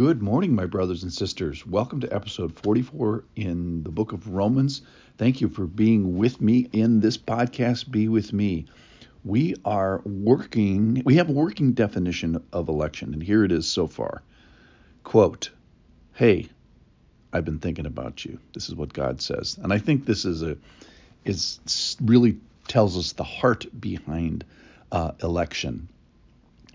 Good morning, my brothers and sisters. Welcome to episode 44 in the book of Romans. Thank you for being with me in this podcast, Be With Me. We are working, we have a working definition of election, and here it is so far. Quote, Hey, I've been thinking about you. This is what God says. And I think this is a, is really tells us the heart behind uh, election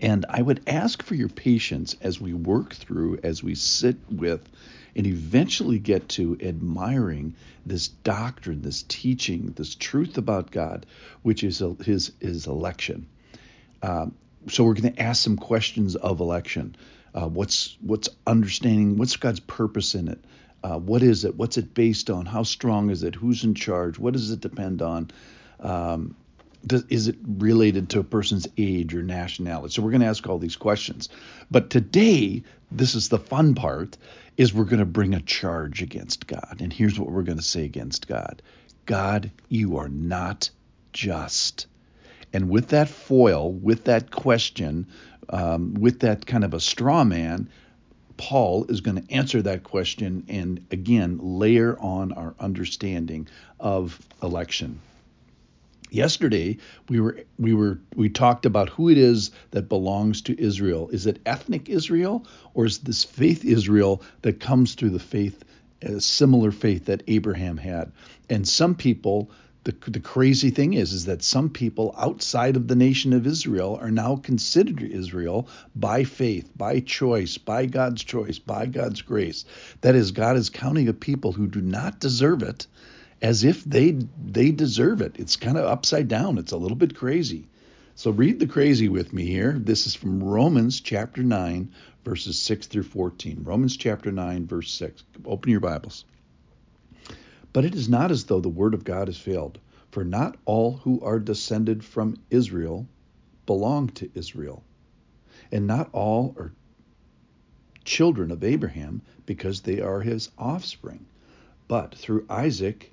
and I would ask for your patience as we work through, as we sit with, and eventually get to admiring this doctrine, this teaching, this truth about God, which is his, his election. Um, so we're going to ask some questions of election. Uh, what's what's understanding? What's God's purpose in it? Uh, what is it? What's it based on? How strong is it? Who's in charge? What does it depend on? Um, does, is it related to a person's age or nationality? So we're going to ask all these questions. But today, this is the fun part, is we're going to bring a charge against God. And here's what we're going to say against God. God, you are not just. And with that foil, with that question, um, with that kind of a straw man, Paul is going to answer that question and again layer on our understanding of election yesterday we were we were we talked about who it is that belongs to Israel. Is it ethnic Israel or is this faith Israel that comes through the faith a similar faith that Abraham had? And some people the, the crazy thing is is that some people outside of the nation of Israel are now considered Israel by faith, by choice, by God's choice, by God's grace. That is God is counting a people who do not deserve it as if they they deserve it. It's kind of upside down. It's a little bit crazy. So read the crazy with me here. This is from Romans chapter 9 verses 6 through 14. Romans chapter 9 verse 6. Open your Bibles. But it is not as though the word of God has failed, for not all who are descended from Israel belong to Israel, and not all are children of Abraham because they are his offspring. But through Isaac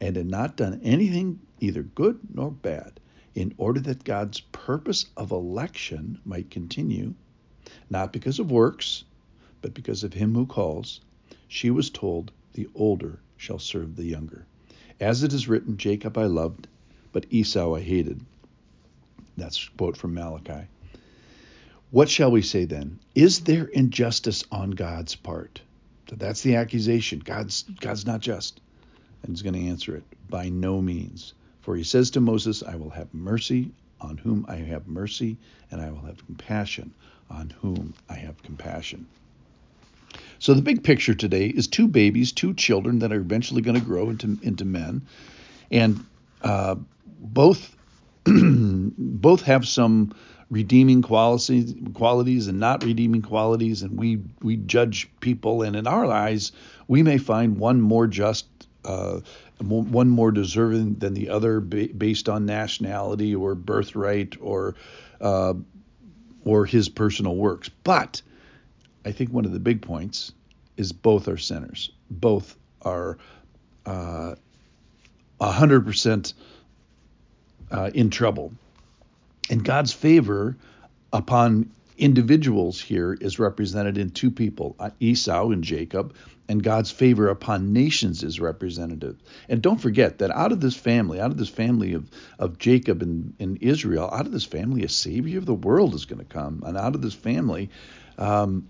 and had not done anything either good nor bad, in order that God's purpose of election might continue, not because of works, but because of him who calls, she was told, The older shall serve the younger. As it is written, Jacob I loved, but Esau I hated. That's quote from Malachi. What shall we say then? Is there injustice on God's part? That's the accusation. God's God's not just. And he's going to answer it. By no means. For he says to Moses, I will have mercy on whom I have mercy, and I will have compassion on whom I have compassion. So the big picture today is two babies, two children that are eventually going to grow into into men, and uh, both both have some redeeming qualities qualities and not redeeming qualities, and we we judge people, and in our eyes we may find one more just uh, one more deserving than the other based on nationality or birthright or uh, or his personal works. But I think one of the big points is both are sinners. Both are uh, 100% uh, in trouble. And God's favor upon individuals here is represented in two people, uh, Esau and Jacob, and God's favor upon nations is representative. And don't forget that out of this family, out of this family of, of Jacob and, and Israel, out of this family, a savior of the world is going to come. And out of this family, um,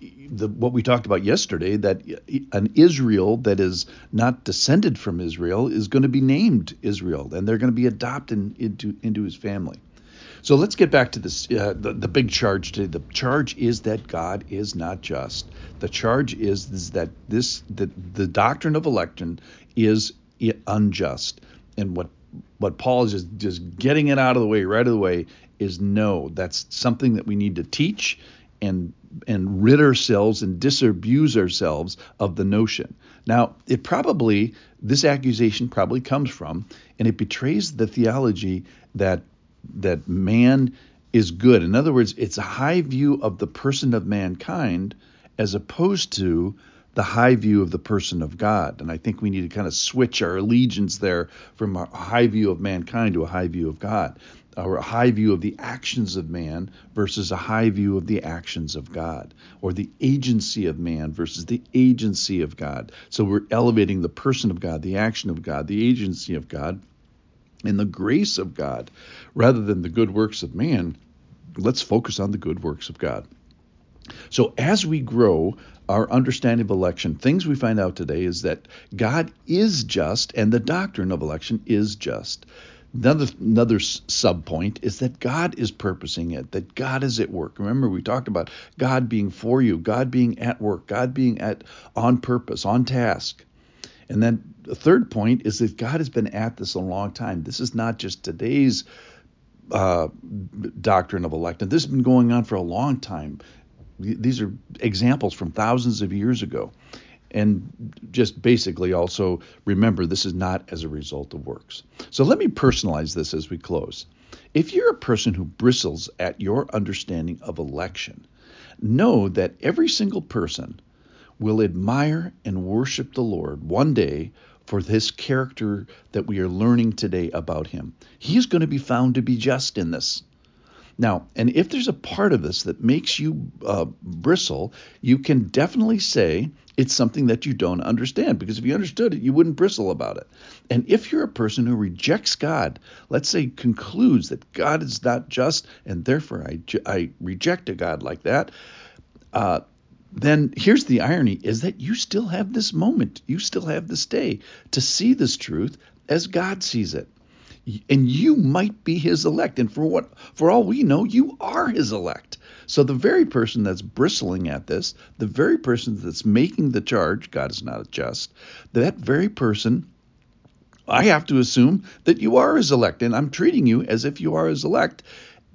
the, what we talked about yesterday, that an Israel that is not descended from Israel is going to be named Israel, and they're going to be adopted into, into his family. So let's get back to this uh, the, the big charge today. The charge is that God is not just. The charge is, is that this the, the doctrine of election is unjust. And what what Paul is just, just getting it out of the way right of the way is no, that's something that we need to teach and and rid ourselves and disabuse ourselves of the notion. Now, it probably this accusation probably comes from, and it betrays the theology that that man is good. In other words, it's a high view of the person of mankind as opposed to the high view of the person of God. And I think we need to kind of switch our allegiance there from a high view of mankind to a high view of God, or a high view of the actions of man versus a high view of the actions of God, or the agency of man versus the agency of God. So we're elevating the person of God, the action of God, the agency of God, and the grace of God rather than the good works of man. Let's focus on the good works of God. So as we grow our understanding of election, things we find out today is that God is just and the doctrine of election is just. Another, another sub point is that God is purposing it, that God is at work. Remember, we talked about God being for you, God being at work, God being at on purpose, on task. And then the third point is that God has been at this a long time. This is not just today's uh, doctrine of election. This has been going on for a long time. These are examples from thousands of years ago. And just basically also remember this is not as a result of works. So let me personalize this as we close. If you're a person who bristles at your understanding of election, know that every single person will admire and worship the Lord one day for this character that we are learning today about him. He is going to be found to be just in this. Now, and if there's a part of this that makes you uh, bristle, you can definitely say it's something that you don't understand because if you understood it, you wouldn't bristle about it. And if you're a person who rejects God, let's say concludes that God is not just and therefore I, I reject a God like that, uh, then here's the irony is that you still have this moment, you still have this day to see this truth as God sees it. And you might be his elect. And for what for all we know you are his elect. So the very person that's bristling at this the very person that's making the charge god is not just that very person i have to assume that you are his elect. And i'm treating you as if you are his elect.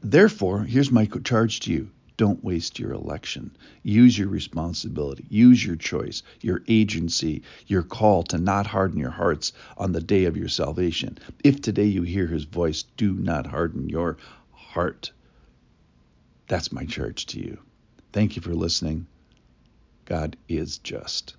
Therefore here's my charge to you don't waste your election. Use your responsibility. Use your choice, your agency, your call to not harden your hearts on the day of your salvation. If today you hear his voice, do not harden your heart. That's my charge to you. Thank you for listening. God is just.